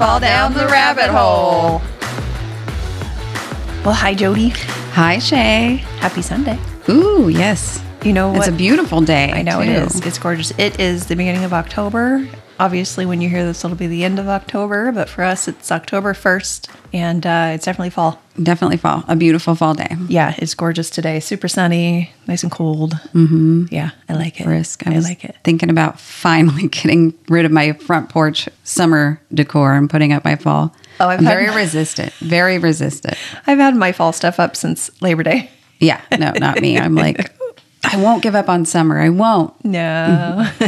fall down the rabbit hole. Well, hi, Jody. Hi, Shea. Happy Sunday. Ooh, yes. You know what? It's a beautiful day. I know it too. is. It's gorgeous. It is the beginning of October. Obviously, when you hear this, it'll be the end of October, but for us, it's October 1st, and uh, it's definitely fall. Definitely fall. A beautiful fall day. Yeah, it's gorgeous today. Super sunny, nice and cold. Mm-hmm. Yeah, I like it. Brisk. I, was like it. Thinking about finally getting rid of my front porch summer decor and putting up my fall. Oh, I've I'm had- very resistant. Very resistant. I've had my fall stuff up since Labor Day. Yeah. No, not me. I'm like, I won't give up on summer. I won't. No.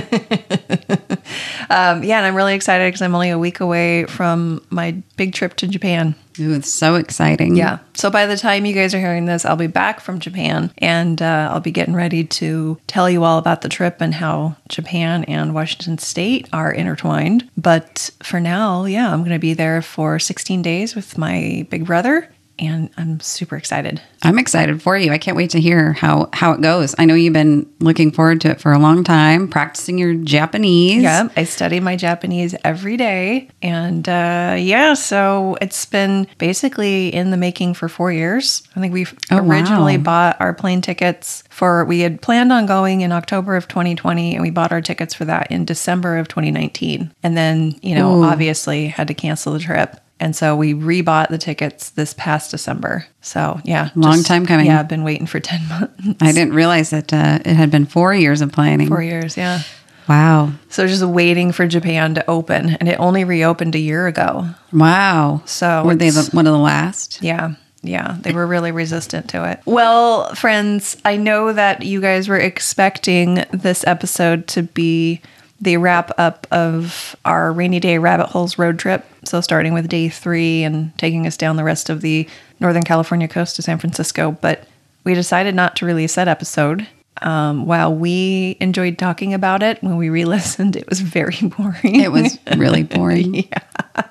um, yeah, and I'm really excited because I'm only a week away from my big trip to Japan. Ooh, it's so exciting. Yeah. So by the time you guys are hearing this, I'll be back from Japan and uh, I'll be getting ready to tell you all about the trip and how Japan and Washington State are intertwined. But for now, yeah, I'm going to be there for 16 days with my big brother and I'm super excited. I'm excited for you. I can't wait to hear how how it goes. I know you've been looking forward to it for a long time, practicing your Japanese. Yeah, I study my Japanese every day. And uh, yeah, so it's been basically in the making for four years. I think we Oh, wow. originally bought our plane tickets for, we had planned on going in October of 2020, and we bought our tickets for that in December of 2019. And then, you know, Ooh. obviously had to cancel the trip. And so we rebought the tickets this past December. So yeah, Long time coming. Yeah, I've been waiting for 10 months. I didn't realize that uh, it had been four years of planning. Four years, yeah. Wow. So just waiting for Japan to open, and it only reopened a year ago. Wow. So were they the, one of the last? Yeah, yeah, they were really resistant to it. Well, friends, I know that you guys were expecting this episode to be the wrap up of our rainy day rabbit holes road trip. So starting with day three and taking us down the rest of the Northern California coast to San Francisco, but we decided not to release that episode. Um, while we enjoyed talking about it, when we re-listened, it was very boring. It was really boring. yeah.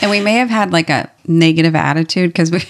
And we may have had like a negative attitude because we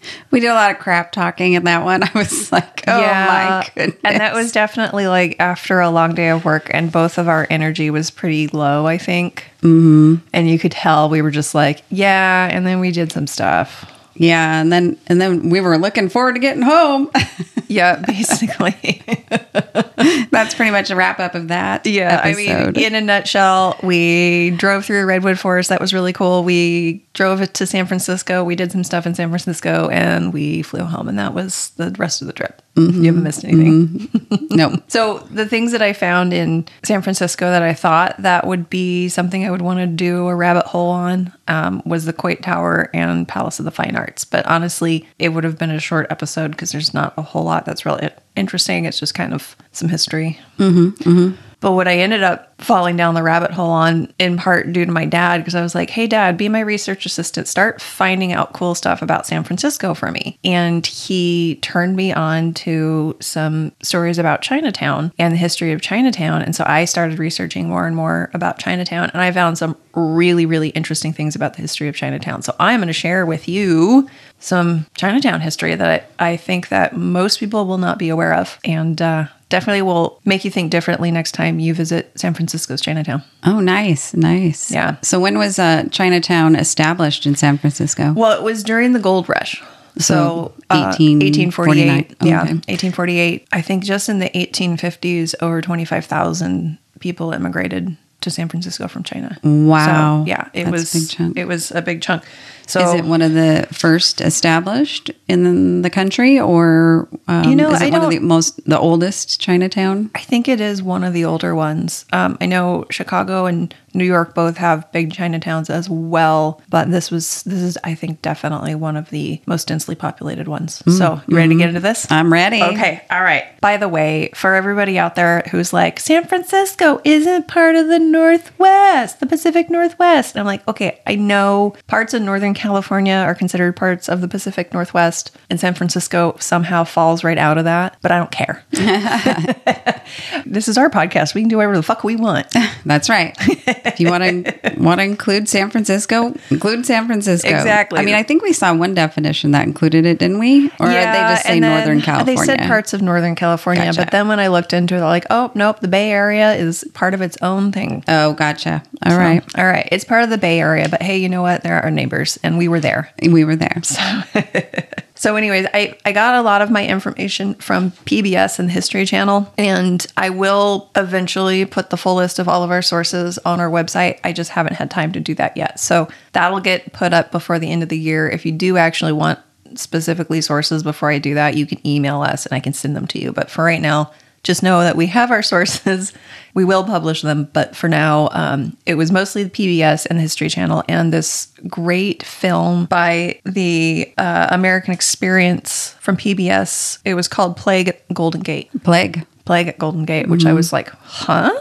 we did a lot of crap talking in that one. I was like, oh my goodness. And that was definitely like after a long day of work, and both of our energy was pretty low, I think. Mm-hmm. And you could tell we were just like, yeah. And then we did some stuff. Yeah, and then and then we were looking forward to getting home. Yeah, basically. That's pretty much a wrap up of that. yeah. I mean, in a nutshell, we drove through redwood forest. That was really cool. We drove to San Francisco. We did some stuff in San Francisco, and we flew home. And that was the rest of the trip. You haven't missed anything. no. So the things that I found in San Francisco that I thought that would be something I would want to do a rabbit hole on um, was the Coit Tower and Palace of the Fine Arts. But honestly, it would have been a short episode because there's not a whole lot that's really interesting. It's just kind of some history. Mm-hmm, mm-hmm. But what I ended up falling down the rabbit hole on, in part due to my dad, because I was like, hey, dad, be my research assistant. Start finding out cool stuff about San Francisco for me. And he turned me on to some stories about Chinatown and the history of Chinatown. And so I started researching more and more about Chinatown. And I found some really, really interesting things about the history of Chinatown. So I'm going to share with you some Chinatown history that I, I think that most people will not be aware of. And, uh, definitely will make you think differently next time you visit San Francisco's Chinatown. Oh, nice, nice. Yeah. So when was uh, Chinatown established in San Francisco? Well, it was during the gold rush. So, uh, 18 1848. Yeah, okay. 1848. I think just in the 1850s, over 25,000 people immigrated to San Francisco from China. Wow. So, yeah, it That's a was big chunk. it was a big chunk. So is it one of the first established in the country, or um, You know, is it I one of the most the oldest Chinatown? I think it is one of the older ones. Um, I know Chicago and New York both have big Chinatowns as well, but this was this is I think definitely one of the most densely populated ones. So you ready to mm-hmm. get into this? I'm ready. Okay, all right. By the way, for everybody out there who's like, San Francisco isn't part of the Northwest, the Pacific Northwest. I'm like, okay, I know parts of Northern California are considered parts of the Pacific Northwest, and San Francisco somehow falls right out of that. But I don't care. this is our podcast. We can do whatever the fuck we want. That's right. If you want to want to include San Francisco, include San Francisco. Exactly. I mean, I think we saw one definition that included it, didn't we? Or yeah, they just say Northern California? They said parts of Northern California, Gotcha. but then when I looked into it, they're like, oh nope, the Bay Area is part of its own thing. Oh, gotcha. All right. All right, it's part of the Bay Area, but hey, you know what? They're our neighbors, and we were there. We were there. So, anyways, I, I got a lot of my information from PBS and the History Channel, and I will eventually put the full list of all of our sources on our website. I just haven't had time to do that yet. So, that'll get put up before the end of the year. If you do actually want specifically sources before I do that, you can email us and I can send them to you. But for right now, just know that we have our sources. We will publish them, but for now, um, it was mostly the PBS and the History Channel and this great film by the uh, American Experience from PBS. It was called Plague at Golden Gate. Plague. Plague at Golden Gate, which I was like, huh?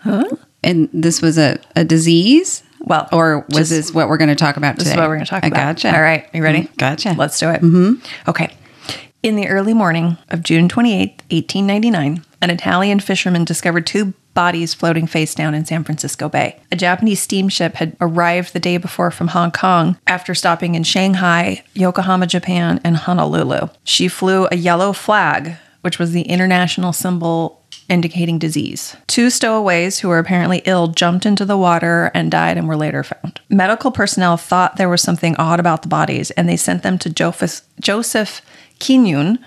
Huh? And this was a, a disease? Well, Or was just- this what we're going to talk about This today? is what we're going to talk I about. Gotcha. All right. You ready? Mm, Gotcha. Let's do it. Mm-hmm. Okay. In the early morning of June 28, 1899, an Italian fisherman discovered two bodies floating face down in San Francisco Bay. A Japanese steamship had arrived the day before from Hong Kong after stopping in Shanghai, Yokohama, Japan, and Honolulu. She flew a yellow flag, which was the international symbol indicating disease. Two stowaways who were apparently ill jumped into the water and died and were later found. Medical personnel thought there was something odd about the bodies and they sent them to Joseph, Kinyoun,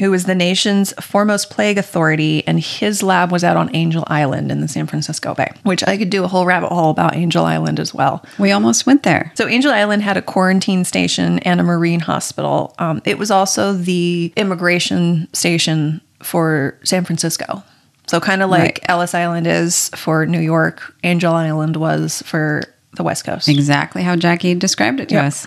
who was the nation's foremost plague authority, and his lab was out on Angel Island in the San Francisco Bay, which I could do a whole rabbit hole about Angel Island as well. We almost went there. So Angel Island had a quarantine station and a marine hospital. Um, it was also the immigration station for San Francisco. So kind of like Right. Ellis Island is for New York, Angel Island was for the West Coast. Exactly how Jackie described it to Yep. us.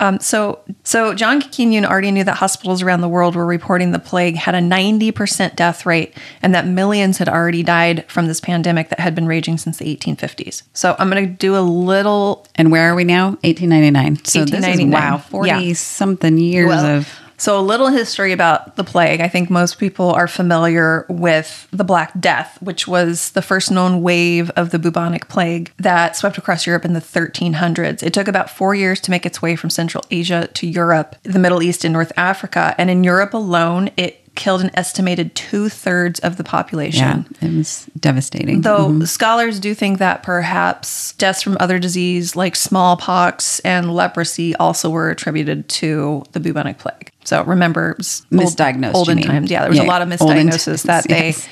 Um, so, so John Kinyoun already knew that hospitals around the world were reporting the plague had a 90% death rate and that millions had already died from this pandemic that had been raging since the 1850s. So I'm going to do a little And where are we now? 1899. So this is 1899. wow, 40 Yeah. something years Well, of So, a little history about the plague. I think most people are familiar with the Black Death, which was the first known wave of the bubonic plague that swept across Europe in the 1300s. It took about four years to make its way from Central Asia to Europe, the Middle East, and North Africa. And in Europe alone, it killed an estimated two thirds of the population. yeah, it was devastating. Though mm-hmm. scholars do think that perhaps deaths from other disease like smallpox and leprosy also were attributed to the bubonic plague. So remember, was old- Misdiagnosed, olden times. Yeah, there was Yeah, a lot of misdiagnosis times, that they yes.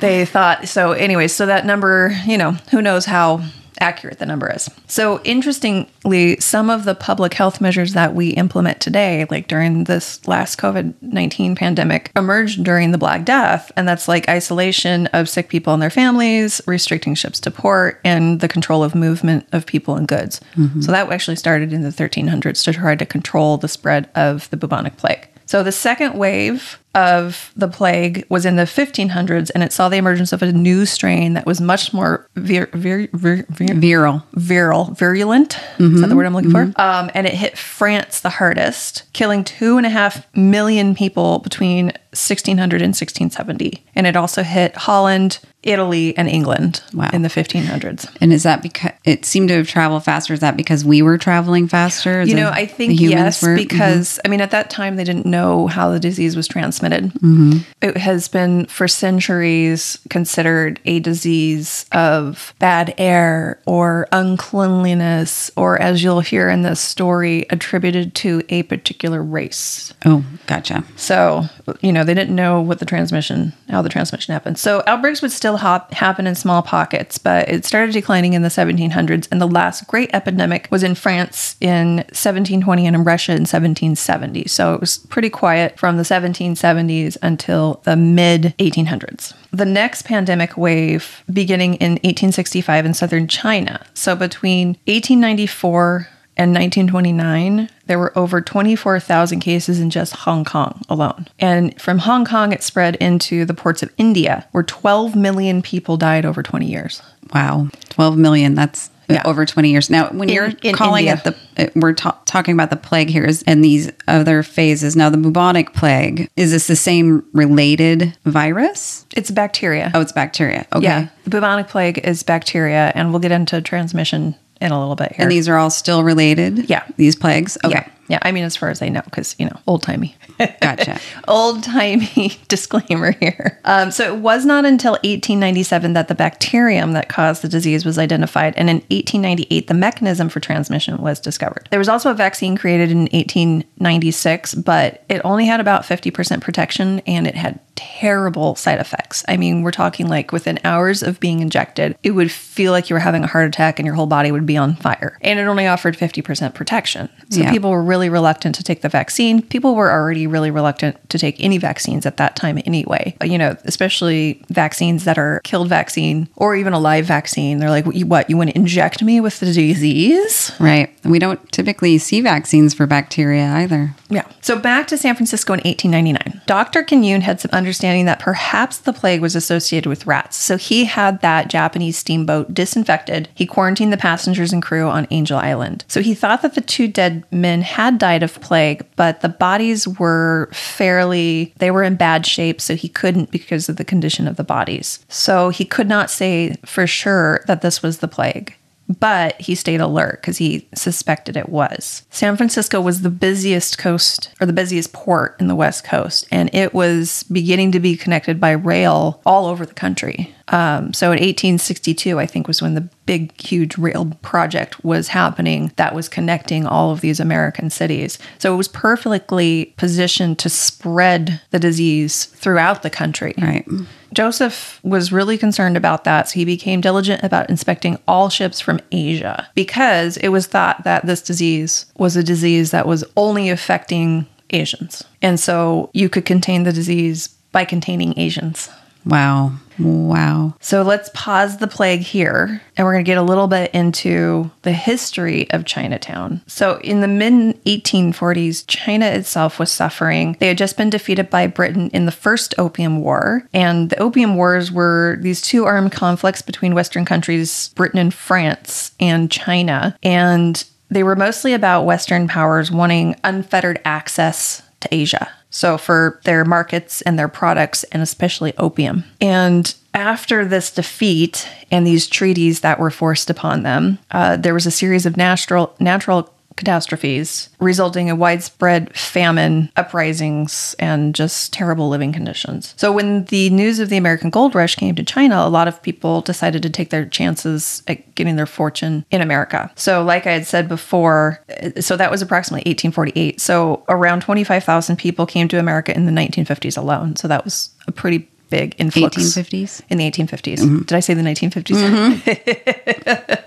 they thought. So, anyways, so that number, you know, who knows how accurate the number is. So, interestingly, some of the public health measures that we implement today, like during this last COVID 19 pandemic, emerged during the Black Death. And that's like isolation of sick people and their families, restricting ships to port, and the control of movement of people and goods. Mm-hmm. So, that actually started in the 1300s to try to control the spread of the bubonic plague. So the second wave of the plague was in the 1500s, and it saw the emergence of a new strain that was much more vir- vir- vir- vir- Viral. viral, virulent. Is that the word I'm looking for? Um, and it hit France the hardest, killing two and a half million people between 1600 and 1670. And it also hit Holland, Italy, and England Wow. in the 1500s. And is that because it seemed to have traveled faster? Is that because we were traveling faster? You know, I think yes, were? Mm-hmm. because I mean, at that time they didn't know how the disease was transmitted. Mm-hmm. It has been for centuries considered a disease of bad air or uncleanliness, or as you'll hear in this story, attributed to a particular race. Oh, gotcha. So, you know, they didn't know what the transmission, how the transmission happened. So, outbreaks would still hop, happen in small pockets, but it started declining in the 1700s. And the last great epidemic was in France in 1720 and in Russia in 1770. So, it was pretty quiet from the 1770s until the mid 1800s. The next pandemic wave beginning in 1865 in southern China. So, between 1894 and 1929, there were over 24,000 cases in just Hong Kong alone. And from Hong Kong, it spread into the ports of India, where 12 million people died over 20 years. Wow. 12 million. That's Yeah. over 20 years. Now, when In- you're in calling India. it the, we're ta- talking about the plague here is, and these other phases. Now, the bubonic plague, is this the same related virus? It's bacteria. Oh, it's bacteria. Okay. Yeah. The bubonic plague is bacteria, and we'll get into transmission in a little bit here. And these are all still related? Yeah. These plagues? Okay. Yeah. Yeah. I mean, as far as I know, because, you know, old timey. Gotcha. old timey disclaimer here. Um, so it was not until 1897 that the bacterium that caused the disease was identified. And in 1898, the mechanism for transmission was discovered. There was also a vaccine created in 1896, but it only had about 50% protection and it had terrible side effects. I mean, we're talking like within hours of being injected, it would feel like you were having a heart attack and your whole body would be on fire. And it only offered 50% protection. So Yeah. people were really reluctant to take the vaccine. People were already really reluctant to take any vaccines at that time anyway. You know, especially vaccines that are killed vaccine or even a live vaccine. They're like, what, you want to inject me with the disease? Right. We don't typically see vaccines for bacteria either. Yeah. So back to San Francisco in 1899. Dr. Kinyoun had some understanding that perhaps the plague was associated with rats. So he had that Japanese steamboat disinfected. He quarantined the passengers and crew on Angel Island. So he thought that the two dead men had died of plague, but the bodies were fairly they were in bad shape, so he couldn't because of the condition of the bodies. So he could not say for sure that this was the plague but he stayed alert because he suspected it was. San Francisco was the busiest coast or the busiest port in the West Coast, and it was beginning to be connected by rail all over the country. Um, so in 1862, I think was when the big, huge rail project was happening that was connecting all of these American cities. So it was perfectly positioned to spread the disease throughout the country. Right. Joseph was really concerned about that, so he became diligent about inspecting all ships from Asia because it was thought that this disease was a disease that was only affecting Asians. And so you could contain the disease by containing Asians. Wow. Wow. So let's pause the plague here and we're going to get a little bit into the history of Chinatown. So in the mid 1840s, China itself was suffering. They had just been defeated by Britain in the First Opium War. And the Opium Wars were these two armed conflicts between Western countries, Britain and France, and China. And they were mostly about Western powers wanting unfettered access to Asia. So, for their markets and their products, and especially opium. And after this defeat and these treaties that were forced upon them, uh, there was a series of natural natural catastrophes resulting in widespread famine, uprisings, and just terrible living conditions. So, when the news of the American gold rush came to China, a lot of people decided to take their chances at getting their fortune in America. So, like I had said before, so that was approximately 1848. So, around 25,000 people came to America in the 1950s alone. So, that was a pretty big influx 1850s? in the 1850s. Mm-hmm. Did I say the 1950s? Mm-hmm.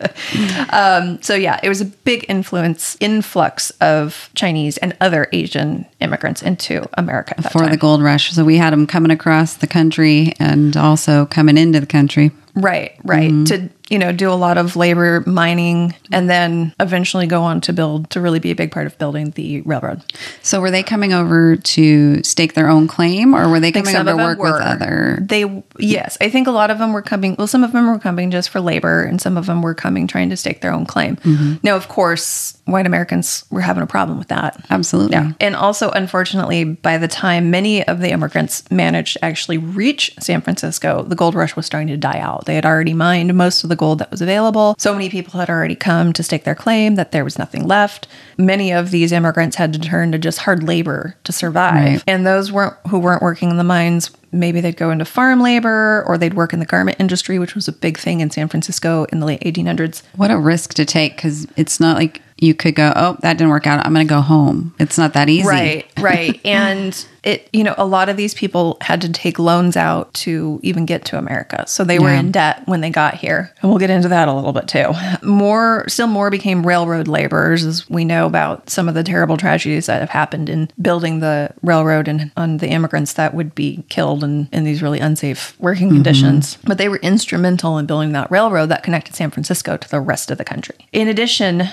um, so yeah, it was a big influence influx of Chinese and other Asian immigrants into America For the gold rush. So we had them coming across the country and also coming into the country. right, right. Mm-hmm. To you know, do a lot of labor mining and then eventually go on to build to really be a big part of building the railroad. So were they coming over to stake their own claim or were they coming over to work with other? They yes, I think a lot of them were coming. Well, some of them were coming just for labor, and some of them were coming trying to stake their own claim. Mm-hmm. Now, of course, white Americans were having a problem with that. Absolutely. Yeah. And also, unfortunately, by the time many of the immigrants managed to actually reach San Francisco, the gold rush was starting to die out. They had already mined most of the gold that was available. So many people had already come to stake their claim that there was nothing left. Many of these immigrants had to turn to just hard labor to survive. Right. And those weren't who weren't working in the mines maybe they'd go into farm labor or they'd work in the garment industry, which was a big thing in San Francisco in the late 1800s. What a risk to take because it's not like you could go, oh, that didn't work out. I'm going to go home. It's not that easy. Right, right. and it, you know, a lot of these people had to take loans out to even get to America. So they were in debt when they got here. And we'll get into that a little bit too. More, still more became railroad laborers as we know about some of the terrible tragedies that have happened in building the railroad and on the immigrants that would be killed in, in these really unsafe working mm-hmm. conditions. But they were instrumental in building that railroad that connected San Francisco to the rest of the country. In addition,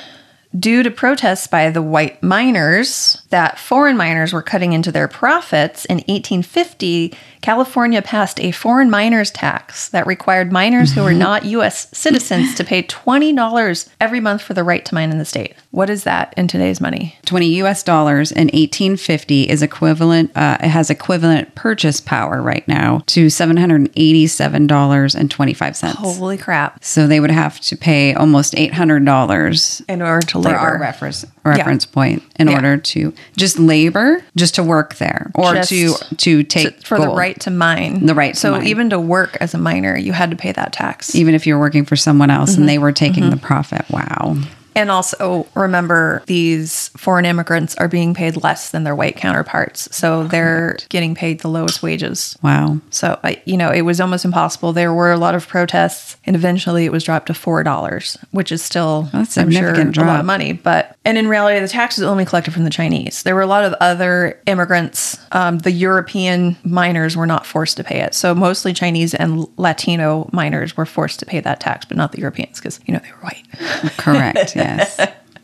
Due to protests by the white miners that foreign miners were cutting into their profits, in 1850, California passed a foreign miners tax that required miners who were not U.S. citizens to pay $20 every month for the right to mine in the state. What is that in today's money? 20 US dollars in 1850 is equivalent, uh, it has equivalent purchase power right now to $787.25. Holy crap. So they would have to pay almost $800 In order to for labor. our reference reference point in Yeah. order to just labor, just to work there or Just to to take to- for the right to mine. The right to so mine. even to work as a miner, you had to pay that tax. even if you're working for someone else Mm-hmm. and they were taking the profit. Wow. And also remember, these foreign immigrants are being paid less than their white counterparts, so they're getting paid the lowest wages. Wow. So, I, you know, it was almost impossible. There were a lot of protests, and eventually it was dropped to four dollars, which is still, That's I'm sure, a lot of money. But and in reality, the tax was only collected from the Chinese. There were a lot of other immigrants. Um, the European miners were not forced to pay it, so mostly Chinese and Latino miners were forced to pay that tax, but not the Europeans because you know they were white. Correct. Yes.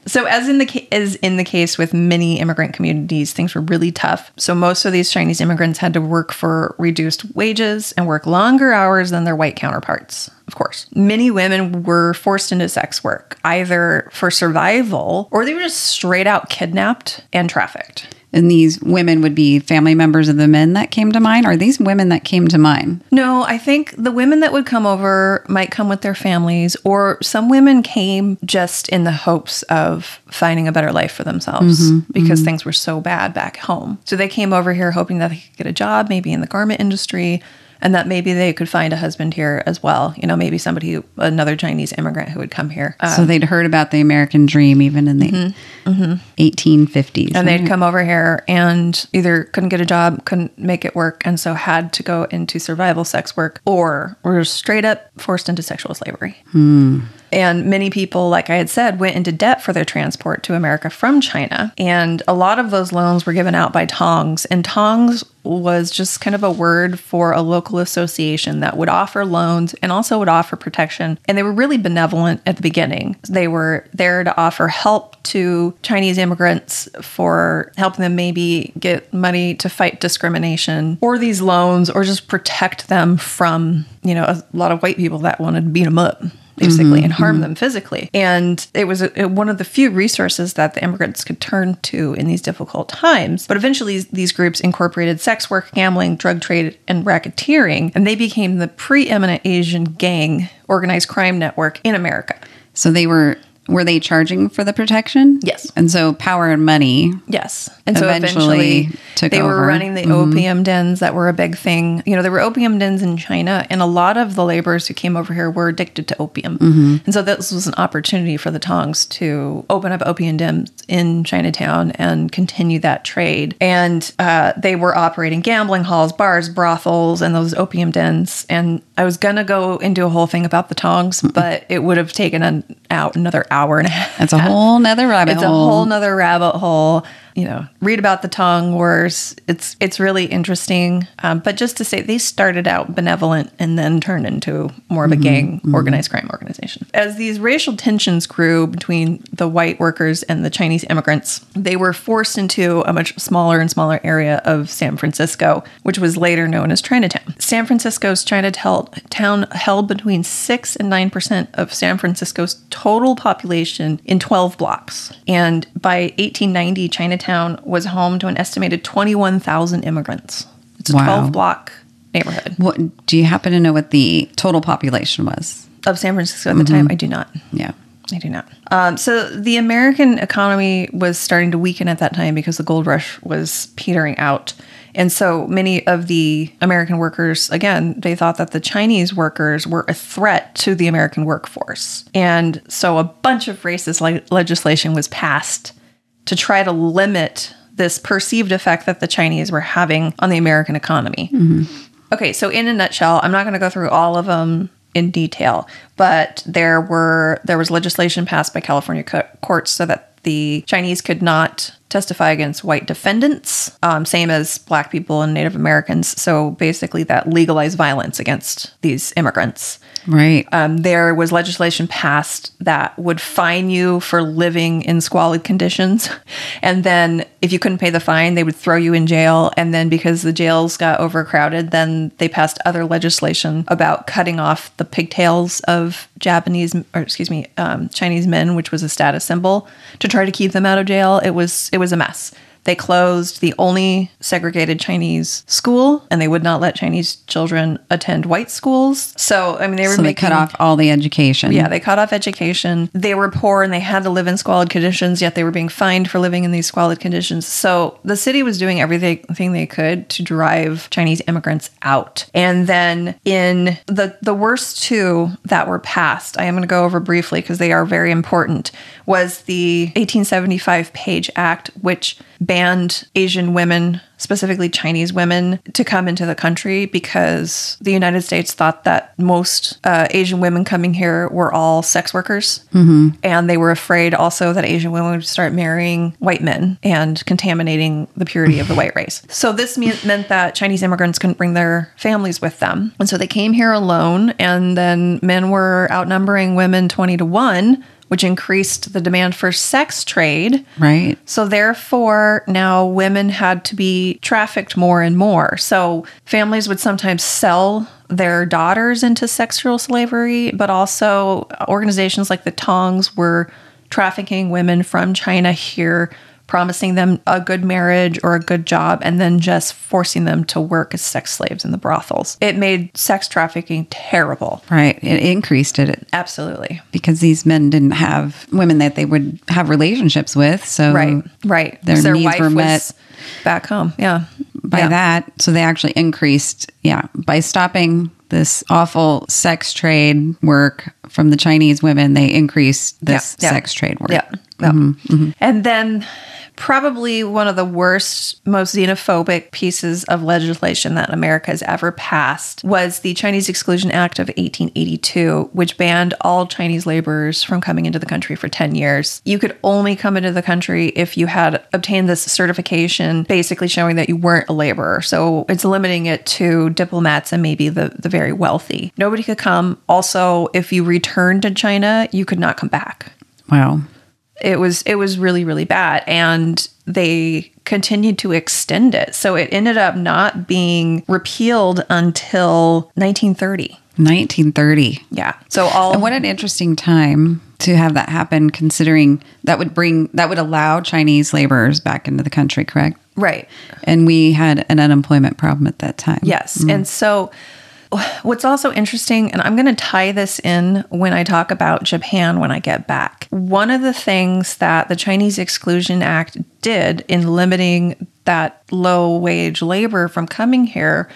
So, as in the as in the case with many immigrant communities, things were really tough. So, most of these Chinese immigrants had to work for reduced wages and work longer hours than their white counterparts. Of course, many women were forced into sex work either for survival or they were just straight out kidnapped and trafficked. And these women would be family members of the men that came to mine? Are these women that came to mine? No, I think the women that would come over might come with their families, or some women came just in the hopes of finding a better life for themselves mm-hmm, because mm-hmm. things were so bad back home. So they came over here hoping that they could get a job, maybe in the garment industry, and that maybe they could find a husband here as well. You know, maybe somebody, who, another Chinese immigrant who would come here. Uh, so um, they'd heard about the American dream even in the mm-hmm, mm-hmm. 1850s. and they'd come over here and either couldn't get a job, couldn't make it work, and so had to go into survival sex work or were straight up forced into sexual slavery. Hmm. And many people, like I had said, went into debt for their transport to America from China. And a lot of those loans were given out by Tongs. And Tongs was just kind of a word for a local association that would offer loans and also would offer protection. And they were really benevolent at the beginning. They were there to offer help to Chinese immigrants for helping them maybe get money to fight discrimination or these loans or just protect them from, you know, a lot of white people that wanted to beat them up basically and harm mm-hmm. them physically. And it was a, one of the few resources that the immigrants could turn to in these difficult times. But eventually, these groups incorporated sex work, gambling, drug trade, and racketeering, and they became the preeminent Asian gang organized crime network in America. So they were were they charging for the protection? Yes. And so power and money. Yes. And so Eventually eventually took they were running the opium dens that were a big thing. You know, there were opium dens in China, and a lot of the laborers who came over here were addicted to opium. And so this was an opportunity for the Tongs to open up opium dens in Chinatown and continue that trade. And uh, they were operating gambling halls, bars, brothels, and those opium dens. And I was going to go into a whole thing about the Tongs, but it would have taken an, out another hour and a half. That's a whole nother rabbit It's hole. It's a whole nother rabbit hole. You know, read about the Tong Wars. It's it's really interesting. Um, but just to say, they started out benevolent and then turned into more of a gang organized crime organization. As these racial tensions grew between the white workers and the Chinese immigrants, they were forced into a much smaller and smaller area of San Francisco, which was later known as Chinatown. San Francisco's Chinatown held between six and nine percent of San Francisco's total population in 12 blocks. And by 1890, Chinatown was home to an estimated 21,000 immigrants. It's a Wow. 12 block neighborhood What do you happen to know what the total population was? of San Francisco at the time. I do not. Yeah. I do not. Um, so the American economy was starting to weaken at that time because the gold rush was petering out. And so many of the American workers, again, they thought that the Chinese workers were a threat to the American workforce. And so a bunch of racist le- legislation was passed to try to limit this perceived effect that the Chinese were having on the American economy. Okay, so in a nutshell, I'm not going to go through all of them in detail, but there were there was legislation passed by California co- courts so that the Chinese could not testify against white defendants, um, same as black people and Native Americans. So basically, that legalized violence against these immigrants. Right. Um, there was legislation passed that would fine you for living in squalid conditions. And then if you couldn't pay the fine, they would throw you in jail. And then because the jails got overcrowded, then they passed other legislation about cutting off the pigtails of Japanese, or excuse me, um, Chinese men, which was a status symbol, to try to keep them out of jail. It was it was a mess. They closed the only segregated Chinese school, and they would not let Chinese children attend white schools. So, I mean, they were so they cut off all the education. Yeah, they cut off education. They were poor and they had to live in squalid conditions, yet they were being fined for living in these squalid conditions. So the city was doing everything they could to drive Chinese immigrants out. And then in the the worst two that were passed, I am going to go over briefly because they are very important, was the 1875 Page Act, which banned Asian women, specifically Chinese women, to come into the country because the United States thought that most uh, Asian women coming here were all sex workers. Mm-hmm. And they were afraid also that Asian women would start marrying white men and contaminating the purity of the white race. So this me- meant that Chinese immigrants couldn't bring their families with them. And so they came here alone, and then men were outnumbering women 20 to 1 which increased the demand for sex trade. Right. So, therefore, now women had to be trafficked more and more. So, families would sometimes sell their daughters into sexual slavery, but also organizations like the Tongs were trafficking women from China here promising them a good marriage or a good job and then just forcing them to work as sex slaves in the brothels. It made sex trafficking terrible. Right. It increased it. Absolutely. Because these men didn't have women that they would have relationships with. So right, right. Their, their needs wife were met was back home. Yeah. By yeah. that. So they actually increased, yeah, by stopping this awful sex trade work from the Chinese women, they increased this Yeah, yeah. sex trade work. Yeah. Yeah. Mm-hmm. Mm-hmm. And then probably one of the worst, most xenophobic pieces of legislation that America has ever passed was the Chinese Exclusion Act of 1882, which banned all Chinese laborers from coming into the country for 10 years. You could only come into the country if you had obtained this certification, basically showing that you weren't a laborer. So it's limiting it to diplomats and maybe the, the very wealthy. Nobody could come. Also, if you returned to China, you could not come back Wow. It was it was really really bad and they continued to extend it so it ended up not being repealed until 1930 1930. yeah so all And what an interesting time to have that happen, considering that would bring, that would allow Chinese laborers back into the country, correct? right And we had an unemployment problem at that time. yes mm-hmm. and so what's also interesting and i'm going to tie this in when i talk about japan when i get back. One of the things that the chinese exclusion act did in limiting that low wage labor from coming here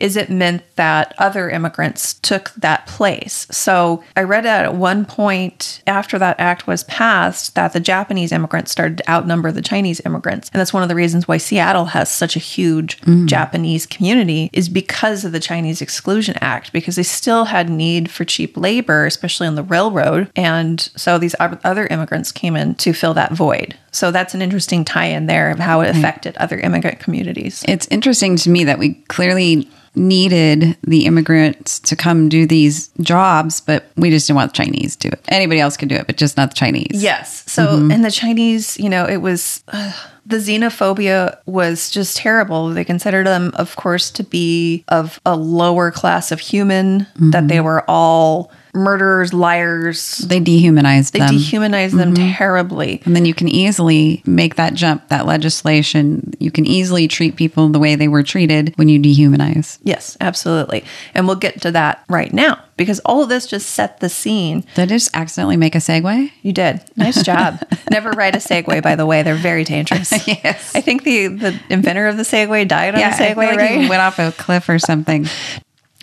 is it meant that other immigrants took that place. So I read that at one point after that act was passed that the Japanese immigrants started to outnumber the Chinese immigrants. And that's one of the reasons why Seattle has such a huge mm. Japanese community is because of the Chinese Exclusion Act, because they still had need for cheap labor, especially on the railroad. And so these other immigrants came in to fill that void. So that's an interesting tie in there of how it affected other immigrant communities. It's interesting to me that we clearly needed the immigrants to come do these jobs, but we just didn't want the Chinese to do it. Anybody else could do it, but just not the Chinese. Yes. So, and the Chinese, you know, it was uh, the xenophobia was just terrible. They considered them, of course, to be of a lower class of human, that they were all murderers, liars. They dehumanized them. They them. dehumanized them mm-hmm. terribly. and then you can easily make that jump, that legislation. You can easily treat people the way they were treated when you dehumanize. Yes, absolutely. And we'll get to that right now because all of this just set the scene. Did I just accidentally make a segue? You did. Nice job. Never write a segue, by the way. They're very dangerous. Yes. I think the, the inventor of the segue died on Yeah, a I feel Segway, like right? he went off a cliff or something.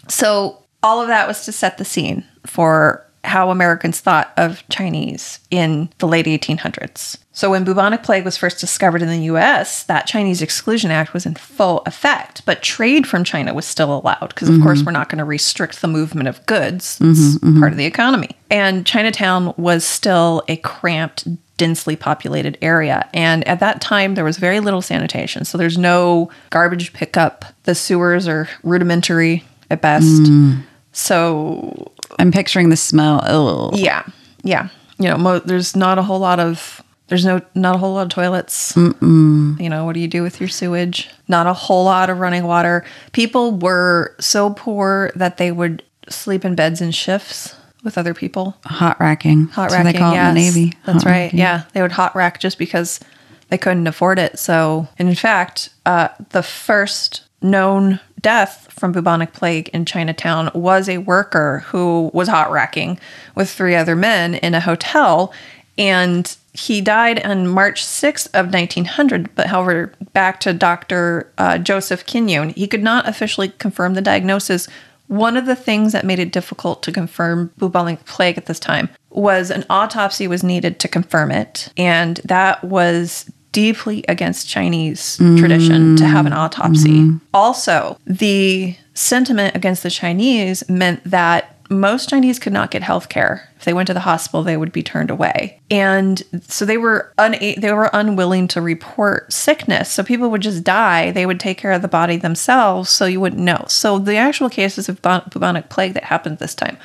So all of that was to set the scene for how Americans thought of Chinese in the late 1800s. So, when bubonic plague was first discovered in the US, that Chinese Exclusion Act was in full effect, but trade from China was still allowed because, of mm-hmm. course, we're not going to restrict the movement of goods. It's mm-hmm, mm-hmm. part of the economy. And Chinatown was still a cramped, densely populated area. And at that time, there was very little sanitation. So, there's no garbage pickup. The sewers are rudimentary at best. Mm. So, I'm picturing the smell. Oh, yeah, yeah. You know, mo- there's not a whole lot of there's no not a whole lot of toilets. Mm-mm. You know, what do you do with your sewage? Not a whole lot of running water. People were so poor that they would sleep in beds in shifts with other people. Hot racking. Hot racking. they call yes. it in the Navy. That's hot right. Racking. Yeah, they would hot rack just because they couldn't afford it. So, in fact, uh, the first known death from bubonic plague in Chinatown was a worker who was hot racking with three other men in a hotel. And he died on March 6th of 1900, but however, back to Dr. Uh, Joseph Kinyoun, he could not officially confirm the diagnosis. One of the things that made it difficult to confirm bubonic plague at this time was an autopsy was needed to confirm it, and that was deeply against Chinese mm. tradition to have an autopsy. Mm-hmm. Also, the sentiment against the Chinese meant that most Chinese could not get health care. If they went to the hospital, they would be turned away. And so they were una- they were unwilling to report sickness. So people would just die. They would take care of the body themselves so you wouldn't know. So the actual cases of bubonic plague that happened this time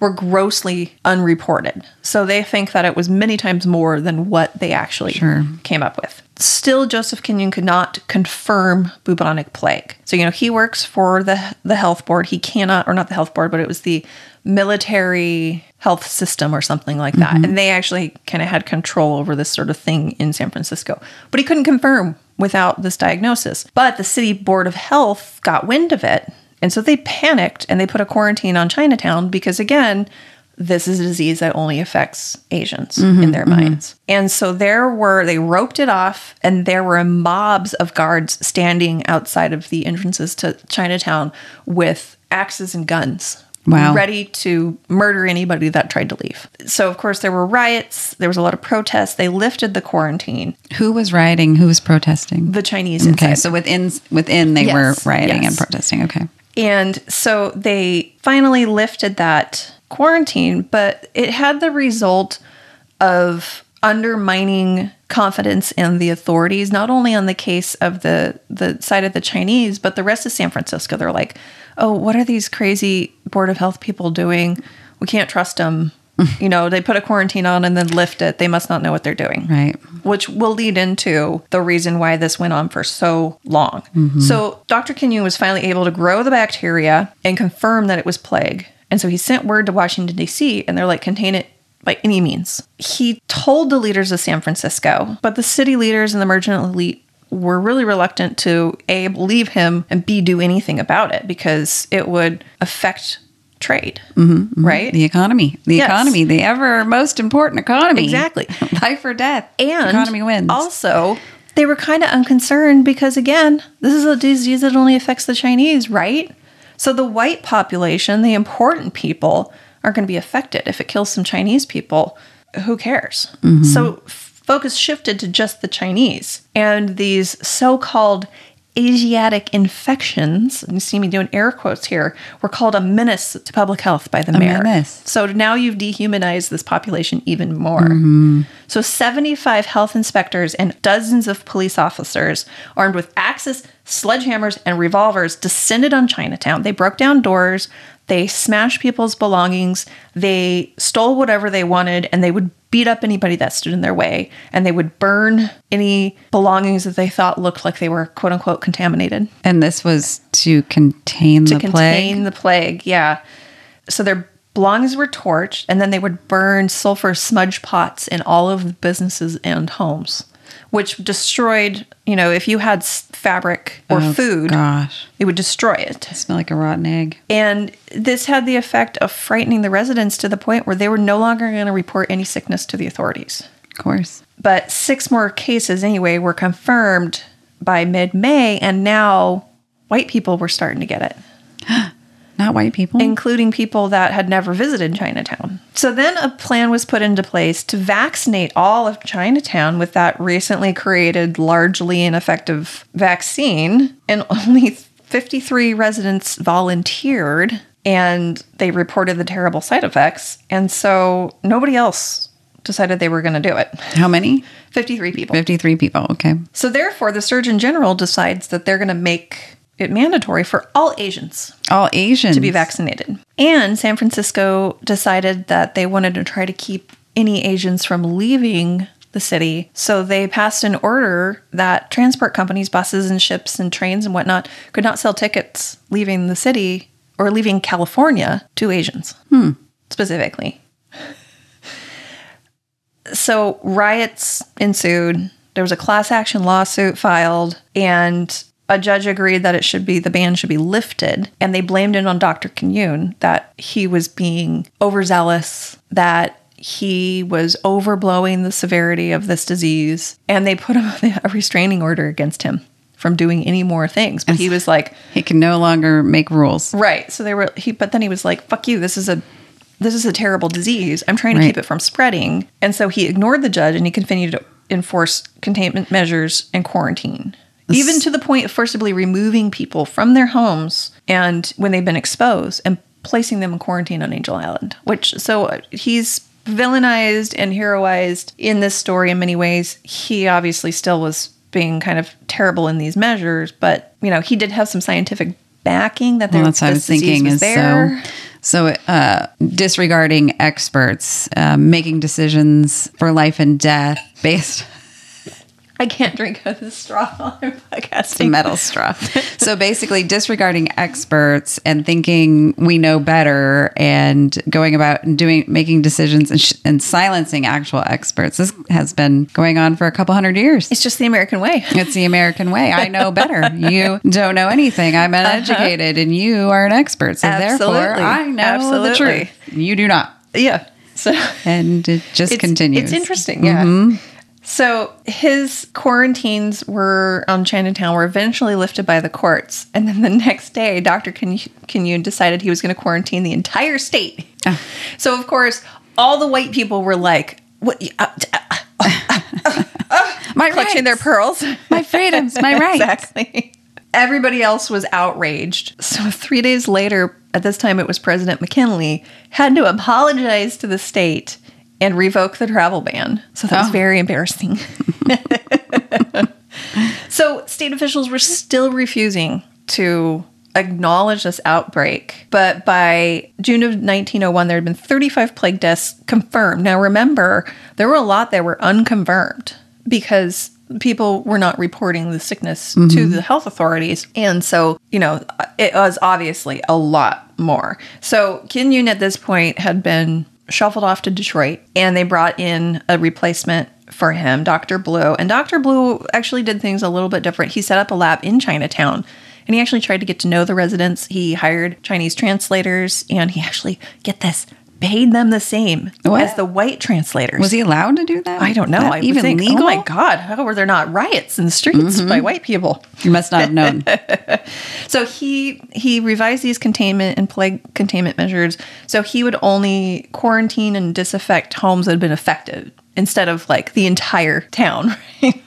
were grossly unreported. So they think that it was many times more than what they actually sure. came up with. Still, Joseph Kinyoun could not confirm bubonic plague. So, you know, he works for the, the health board. He cannot, or not the health board, but it was the military health system or something like that. Mm-hmm. And they actually kind of had control over this sort of thing in San Francisco. But he couldn't confirm without this diagnosis. But the city board of health got wind of it and so they panicked and they put a quarantine on Chinatown because, again, this is a disease that only affects Asians mm-hmm, in their mm-hmm. minds. And so there were, they roped it off, and there were mobs of guards standing outside of the entrances to Chinatown with axes and guns. Wow. Ready to murder anybody that tried to leave. So, of course, there were riots. There was a lot of protests. They lifted the quarantine. Who was rioting? Who was protesting? The Chinese. Okay, inside. so within within they yes, were rioting yes. and protesting. Okay. And so they finally lifted that quarantine, but it had the result of undermining confidence in the authorities, not only on the case of the the side of the Chinese, but the rest of San Francisco. They're like, "Oh, what are these crazy board of health people doing? We can't trust them." you know, they put a quarantine on and then lift it. They must not know what they're doing. Right. Which will lead into the reason why this went on for so long. Mm-hmm. So Dr. Kinyoun was finally able to grow the bacteria and confirm that it was plague. And so he sent word to Washington, D.C., and they're like, contain it by any means. He told the leaders of San Francisco, but the city leaders and the merchant elite were really reluctant to A, believe him, and B, do anything about it because it would affect trade, mm-hmm, mm-hmm. right? The economy, the yes. economy, the ever most important economy. Exactly. Life or death. And economy wins. Also, they were kind of unconcerned because, again, this is a disease that only affects the Chinese, right? So the white population, the important people, aren't going to be affected. If it kills some Chinese people, who cares? Mm-hmm. So focus shifted to just the Chinese. And these so called Asiatic infections, and you see me doing air quotes here, were called a menace to public health by the a mayor. Menace. So now you've dehumanized this population even more. Mm-hmm. So 75 health inspectors and dozens of police officers armed with axes, sledgehammers, and revolvers descended on Chinatown. They broke down doors, they smashed people's belongings, they stole whatever they wanted, and they would beat up anybody that stood in their way, and they would burn any belongings that they thought looked like they were quote unquote contaminated. And this was to contain to the contain plague. To contain the plague, yeah. So their belongings were torched, and then they would burn sulfur smudge pots in all of the businesses and homes which destroyed, you know, if you had fabric or oh, food, gosh. it would destroy it. it smell like a rotten egg. And this had the effect of frightening the residents to the point where they were no longer going to report any sickness to the authorities. Of course. But six more cases, anyway, were confirmed by mid May, and now white people were starting to get it. Not white people. including people that had never visited Chinatown. So then a plan was put into place to vaccinate all of Chinatown with that recently created, largely ineffective vaccine, and only 53 residents volunteered and they reported the terrible side effects. And so nobody else decided they were going to do it. How many? 53 people. 53 people. Okay. So therefore, the Surgeon General decides that they're going to make it mandatory for all Asians All Asians. to be vaccinated. And San Francisco decided that they wanted to try to keep any Asians from leaving the city. So they passed an order that transport companies, buses and ships and trains and whatnot could not sell tickets leaving the city or leaving California to Asians hmm. specifically. So riots ensued. There was a class action lawsuit filed, and a judge agreed that it should be the ban should be lifted. And they blamed it on Dr. Kinyoun that he was being overzealous, that he was overblowing the severity of this disease, and they put a a restraining order against him from doing any more things. But he was like, He can no longer make rules. Right. So they were he but then he was like, fuck you, this is a this is a terrible disease. I'm trying to Right. keep it from spreading. And so he ignored the judge and he continued to enforce containment measures and quarantine. Even to the point of forcibly removing people from their homes and when they've been exposed and placing them in quarantine on Angel Island. Which so uh, he's villainized and heroized in this story in many ways. He obviously still was being kind of terrible in these measures, but you know, he did have some scientific backing that there Well, that's what I this was thinking was is there. so, so uh, disregarding experts, uh, making decisions for life and death based I can't drink out of the straw while I'm a podcasting. metal straw. so basically, disregarding experts and thinking we know better, and going about and doing making decisions and, sh- and silencing actual experts. This has been going on for a couple hundred years. It's just the American way. It's the American way. I know better. You don't know anything. I'm uneducated, and you are an expert. So therefore, Uh-huh. I know Absolutely. the truth. You do not. Yeah. So And it just continues. It's interesting, yeah. So his quarantines were on Chinatown were eventually lifted by the courts, and then the next day, Dr. Kinyoun decided he was going to quarantine the entire state. Ah. So of course, all the white people were like, "What?" Uh, uh, My clutching rights. their pearls. my freedoms, my rights. exactly. Everybody else was outraged. So three days later, at this time it was President McKinley, had to apologize to the state and revoke the travel ban. So that was Oh. very embarrassing. so state officials were still refusing to acknowledge this outbreak. But by June of 1901, there had been 35 plague deaths confirmed. Now remember, there were a lot that were unconfirmed because people were not reporting the sickness to mm-hmm. the health authorities. And so, you know, it was obviously a lot more. So Kinyoun at this point had been shuffled off to Detroit and they brought in a replacement for him, Dr. Blue. And Dr. Blue actually did things a little bit different. He set up a lab in Chinatown and he actually tried to get to know the residents. He hired Chinese translators and he actually, get this, paid them the same What? as the white translators. Was he allowed to do that? I don't know. I even think, oh legal? Oh my God, how were there not riots in the streets by mm-hmm. white people? You must not have known. So he he revised these containment and plague containment measures. So he would only quarantine and disaffect homes that had been affected instead of like the entire town. right?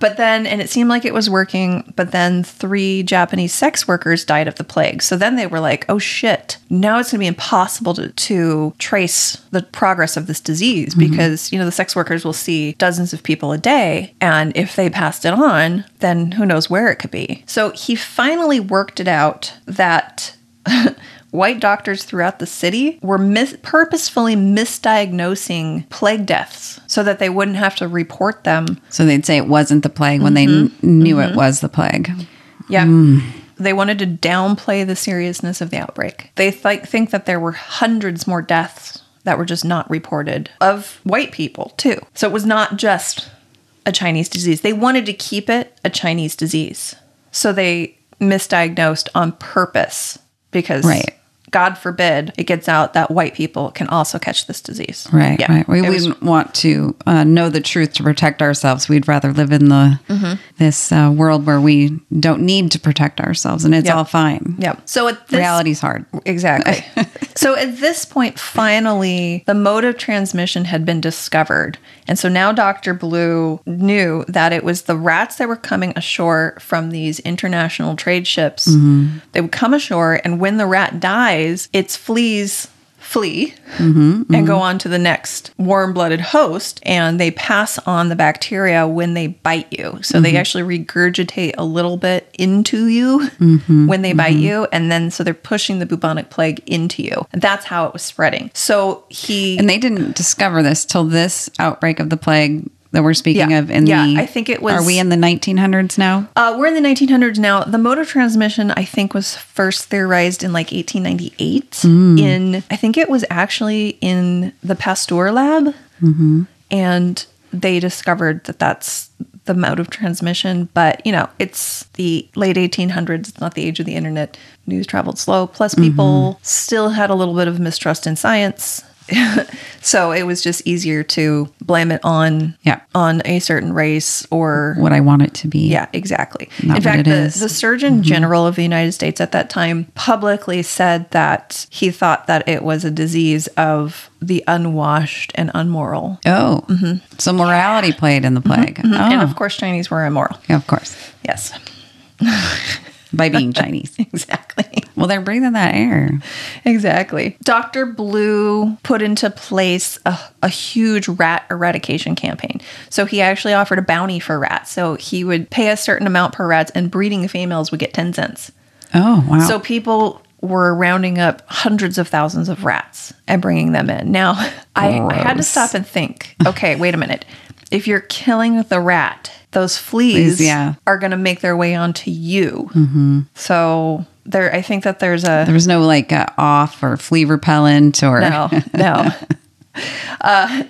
but then, and it seemed like it was working. But then three Japanese sex workers died of the plague. So then they were like, "Oh shit! Now it's going to be impossible to, to trace the progress of this disease mm-hmm. because you know the sex workers will see dozens of people a day, and if they passed it on, then who knows where it could be." So he finally worked it out that. White doctors throughout the city were mis- purposefully misdiagnosing plague deaths so that they wouldn't have to report them So they'd say it wasn't the plague when they mm-hmm. kn- knew it mm-hmm. was the plague. Yeah. Hmm. They wanted to downplay the seriousness of the outbreak. They th- think that there were hundreds more deaths that were just not reported of white people, too. So it was not just a Chinese disease. They wanted to keep it a Chinese disease. So they misdiagnosed on purpose because Right. God forbid it gets out that white people can also catch this disease. Right, Yeah. right. We It wouldn't want to uh, know the truth to protect ourselves. We'd rather live in the Mm-hmm. this uh, world where we don't need to protect ourselves, and it's Yep. all fine. yeah. So at this Reality's hard. Exactly. so at this point, finally, the mode of transmission had been discovered. And so now Dr. Blue knew that it was the rats that were coming ashore from these international trade ships. They would come ashore, and when the rat dies, its fleas flee mm-hmm, and mm-hmm. go on to the next warm blooded host and they pass on the bacteria when they bite you. So they mm-hmm. actually regurgitate a little bit into you when they bite you. And then so they're pushing the bubonic plague into you. And that's how it was spreading. So he. And they didn't discover this till this outbreak of the plague that we're speaking Yeah. of in Yeah, the I think it was- Are we in the 1900s now? Uh, we're in the 1900s now. The mode of transmission, I think, was first theorized in like 1898. Mm. In I think it was actually in the Pasteur lab, mm-hmm. and they discovered that that's the mode of transmission. But you know, it's the late 1800s. It's not the age of the internet. News traveled slow. Plus, people mm-hmm. still had a little bit of mistrust in science. so it was just easier to blame it on Yeah. on a certain race or What I want it to be. yeah, exactly. Not In fact, it the, is. Mm-hmm. Surgeon General of the United States at that time publicly said that he thought that it was a disease of the unwashed and unmoral. Oh, mm-hmm. so morality played in the mm-hmm. plague. Oh, And of oh. course, Chinese were immoral. yeah, of course, Yes, by being Chinese. exactly. Well, they're breathing that air. Exactly. Dr. Blue put into place a, a huge rat eradication campaign. So he actually offered a bounty for rats. So he would pay a certain amount per rat, and breeding females would get 10 cents. Oh, wow. So people were rounding up hundreds of thousands of rats and bringing them in. Now, I, I had to stop and think okay, wait a minute. If you're killing the rat, those fleas Fleas, yeah. are going to make their way onto you. Mm-hmm. So there, I think that there's a there was no like uh, off or flea repellent or no, no. Uh,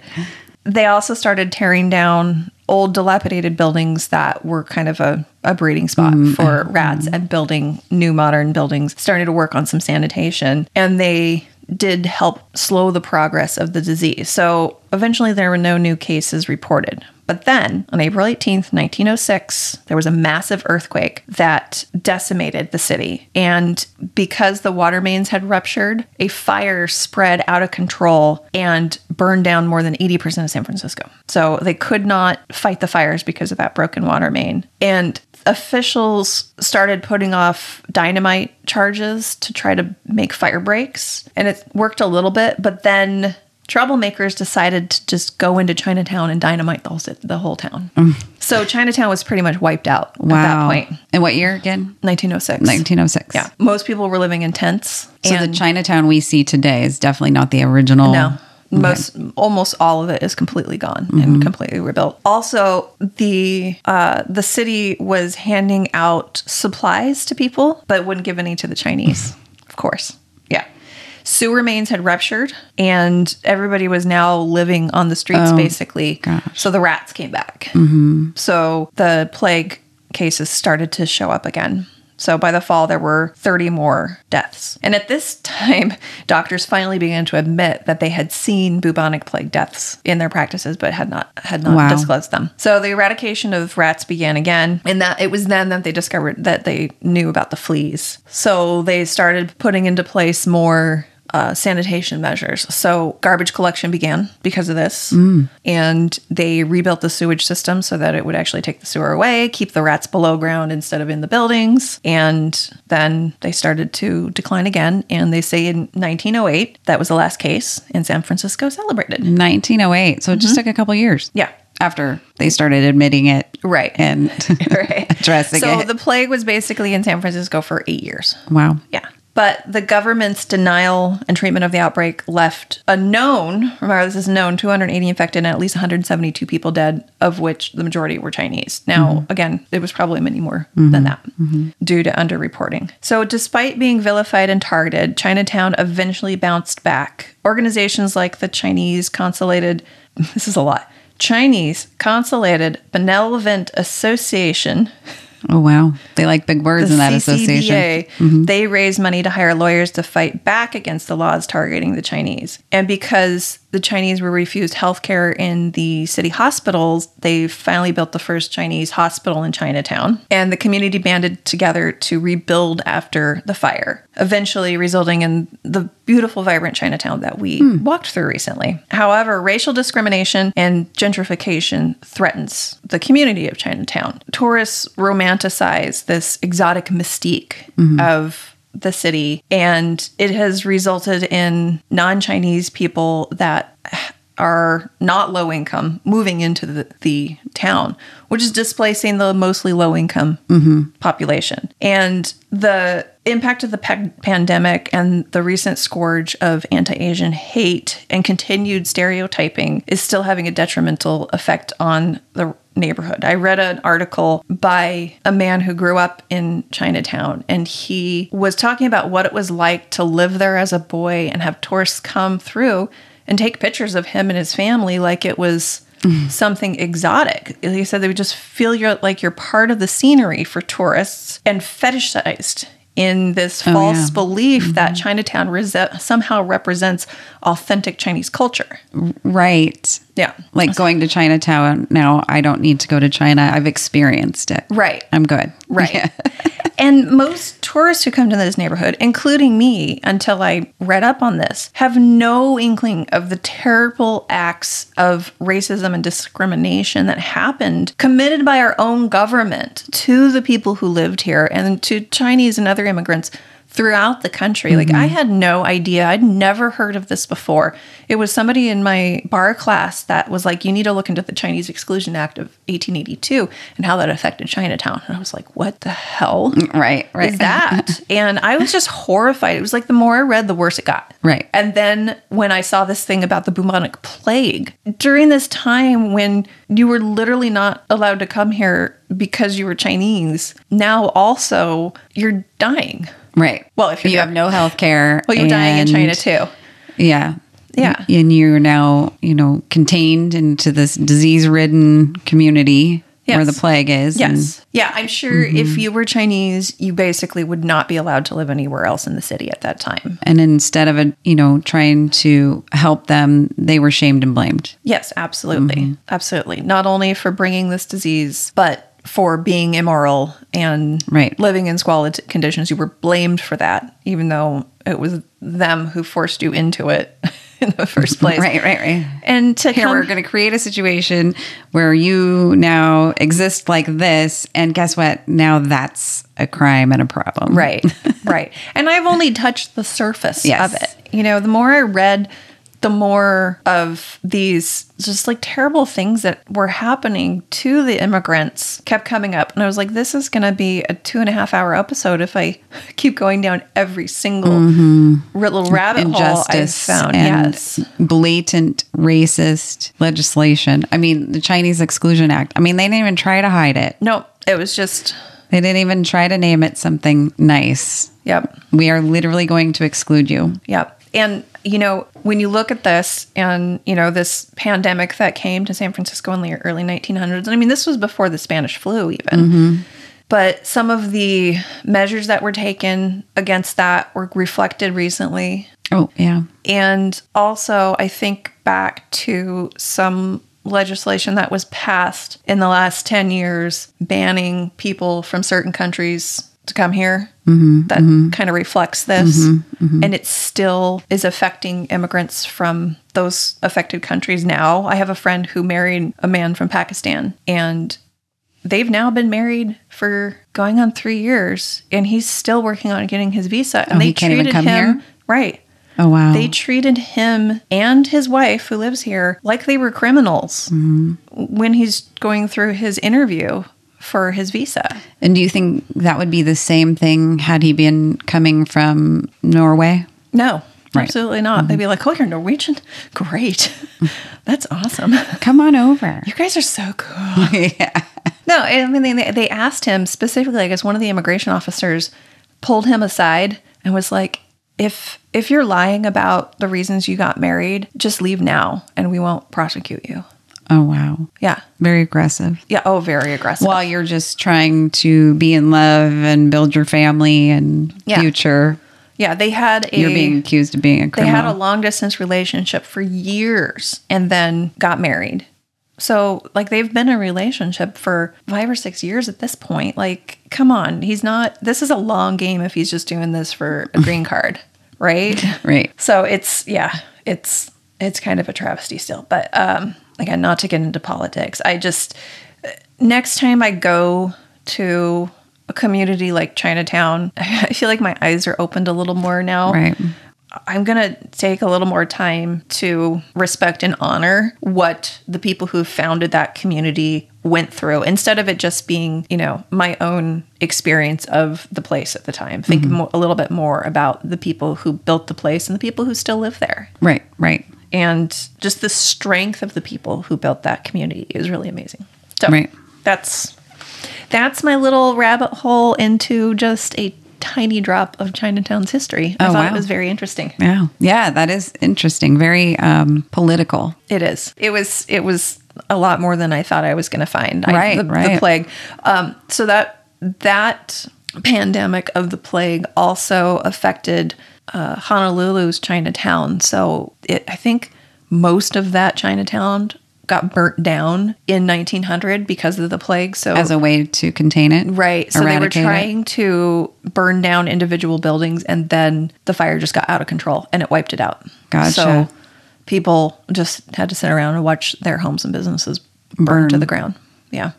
they also started tearing down old dilapidated buildings that were kind of a, a breeding spot for rats and building new modern buildings, starting to work on some sanitation. And they did help slow the progress of the disease. So eventually there were no new cases reported. But then on April 18th, 1906, there was a massive earthquake that decimated the city. And because the water mains had ruptured, a fire spread out of control and burned down more than 80% of San Francisco. So they could not fight the fires because of that broken water main. And officials started putting off dynamite charges to try to make fire breaks. And it worked a little bit, but then troublemakers decided to just go into Chinatown and dynamite the whole, the whole town. Mm. So Chinatown was pretty much wiped out at that point. And what year again? 1906. 1906. Yeah. Most people were living in tents. So the Chinatown we see today is definitely not the original. no. Most almost all of it is completely gone and mm-hmm. completely rebuilt. Also, the uh, the city was handing out supplies to people, but wouldn't give any to the Chinese. Mm. of course. Sewer mains had ruptured, and everybody was now living on the streets, oh, basically. gosh. So the rats came back. Mm-hmm. So the plague cases started to show up again. So by the fall, there were 30 more deaths. And at this time, doctors finally began to admit that they had seen bubonic plague deaths in their practices, but had not had not Wow. disclosed them. So the eradication of rats began again, and that it was then that they discovered that they knew about the fleas. So they started putting into place more uh, sanitation measures. So garbage collection began because of this, and they rebuilt the sewage system so that it would actually take the sewer away, keep the rats below ground instead of in the buildings, and then they started to decline again. And they say in 1908 that was the last case, and San Francisco celebrated. 1908. So it just took a couple years. Yeah. After they started admitting it. Right. And right. addressing so it. the plague was basically in San Francisco for eight years. wow. Yeah. But the government's denial and treatment of the outbreak left a known, remember this is known, 280 infected and at least 172 people dead, of which the majority were Chinese. Now, mm-hmm. again, it was probably many more than mm-hmm. that mm-hmm. due to underreporting. So, despite being vilified and targeted, Chinatown eventually bounced back. Organizations like the Chinese Consolidated, this is a lot, Chinese Consolidated Benevolent Association Oh wow, they like big words in that association. Mm-hmm. They raise money to hire lawyers to fight back against the laws targeting the Chinese. And because the Chinese were refused health care in the city hospitals, they finally built the first Chinese hospital in Chinatown. And the community banded together to rebuild after the fire, eventually resulting in the beautiful, vibrant Chinatown that we hmm. walked through recently. However, racial discrimination and gentrification threatens the community of Chinatown. Tourists romanticize this exotic mystique mm-hmm. of the city, and it has resulted in non Chinese people that are not low income moving into the, the town, which is displacing the mostly low income mm-hmm. population. And the impact of the pa- pandemic and the recent scourge of anti Asian hate and continued stereotyping is still having a detrimental effect on the neighborhood. I read an article by a man who grew up in Chinatown and he was talking about what it was like to live there as a boy and have tourists come through and take pictures of him and his family like it was mm. something exotic. He said they would just feel you're like you're part of the scenery for tourists and fetishized in this oh, false yeah. belief mm-hmm. that Chinatown rese- somehow represents authentic Chinese culture. Right. Yeah. Like going to Chinatown now, I don't need to go to China. I've experienced it. Right. I'm good. Right. Yeah. and most tourists who come to this neighborhood, including me, until I read up on this, have no inkling of the terrible acts of racism and discrimination that happened, committed by our own government to the people who lived here and to Chinese and other immigrants throughout the country. Like I mm-hmm. had no idea. I'd never heard of this before. It was somebody in my bar class that was like, you need to look into the Chinese Exclusion Act of 1882 and how that affected Chinatown. And I was like, what the hell mm, Right. Right. is that? and I was just horrified. It was like the more I read, the worse it got. Right. And then when I saw this thing about the bubonic plague, during this time when you were literally not allowed to come here because you were Chinese, now also you're dying. Right. Well, if you're you have no health care. Well, you're dying in China too. Yeah. Yeah. And you're now, you know, contained into this disease ridden community where the plague is. Yes. Yeah, I'm sure if mm-hmm. you were Chinese, you basically would not be allowed to live anywhere else in the city at that time. And, and instead of, a, you know, trying to help them, they were shamed and blamed. Yes, absolutely. Mm-hmm. Absolutely. Not only for bringing this disease, but for being immoral and Right. living in squalid conditions. You were blamed for that, even though it was them who forced you into it in the first place. Right, right, right. And to Here, come, we're going to create a situation where you now exist like this. And guess what? Now that's a crime and a problem. Right, right. And I've only touched the surface Yes. of it. You know, the more I read, the more of these just like terrible things that were happening to the immigrants kept coming up. And I was like, this is going to be a two and a half hour episode if I keep going down every single mm-hmm. little rabbit hole I've found. and yes. blatant racist legislation. I mean, the Chinese Exclusion Act. I mean, they didn't even try to hide it. No, it was just, They didn't even try to name it something nice. yep. We are literally going to exclude you. Yep. And, you know, when you look at this and, you know, this pandemic that came to San Francisco in the early 1900s, and I mean, this was before the Spanish flu, even. Mm-hmm. But some of the measures that were taken against that were reflected recently. Oh, yeah. And also, I think back to some legislation that was passed in the last 10 years banning people from certain countries to come here. Mm-hmm, that mm-hmm. kind of reflects this. Mm-hmm, and it still is affecting immigrants from those affected countries now. I have a friend who married a man from Pakistan and they've now been married for going on three years and he's still working on getting his visa. And Oh, even come him here? right. Oh, wow. They treated him and his wife, who lives here, like they were criminals Mm-hmm. when he's going through his interview for his visa. and do you think that would be the same thing had he been coming from Norway? No, Right. absolutely not. They'd be like, "Oh, you're Norwegian? Great, that's awesome. Come on over. You guys are so cool." yeah. No, I mean they, they asked him specifically. I guess one of the immigration officers pulled him aside and was like, "If if you're lying about the reasons you got married, just leave now, and we won't prosecute you." Oh, wow. Yeah. Very aggressive. Yeah. Oh, very aggressive. While you're just trying to be in love and build your family and Yeah. future, yeah. They had a you're being accused of being a criminal. they had a long distance relationship for years and then got married. So, like, they've been in a relationship for five or six years at this point. Like, come on. He's not, this is a long game if he's just doing this for a green card, right? right. So it's yeah, it's it's kind of a travesty still. But um again, not to get into politics. I just next time I go to a community like Chinatown, I feel like my eyes are opened a little more now. Right. I'm going to take a little more time to respect and honor what the people who founded that community went through instead of it just being, you know, my own experience of the place at the time. Think mm-hmm. mo- a little bit more about the people who built the place and the people who still live there. Right. Right. And just the strength of the people who built that community is really amazing. So Right. that's that's my little rabbit hole into just a tiny drop of Chinatown's history. I Oh, thought wow. it was very interesting. Yeah. Yeah. That is interesting. Very um, political. It is. It was. It was a lot more than I thought I was going to find. I- Right, the, the right. plague. Um, so that that pandemic of the plague also affected uh, Honolulu's Chinatown. So it, I think most of that Chinatown got burnt down in 1900 because of the plague. So as a way to contain it. Right. So they were eradicate it. trying to burn down individual buildings and then the fire just got out of control and it wiped it out. Gotcha. So people just had to sit around and watch their homes and businesses burn, to the ground. Yeah.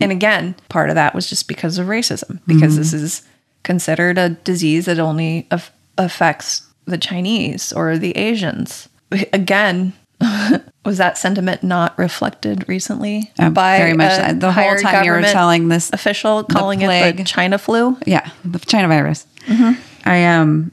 And again, part of that was just because of racism, because this is considered a disease that only af- affects the Chinese or the Asians. Again, was that sentiment not reflected recently Uh, by very much. a. The whole time you were telling this official calling it the. China flu. Yeah, the China virus. Mm-hmm. I um,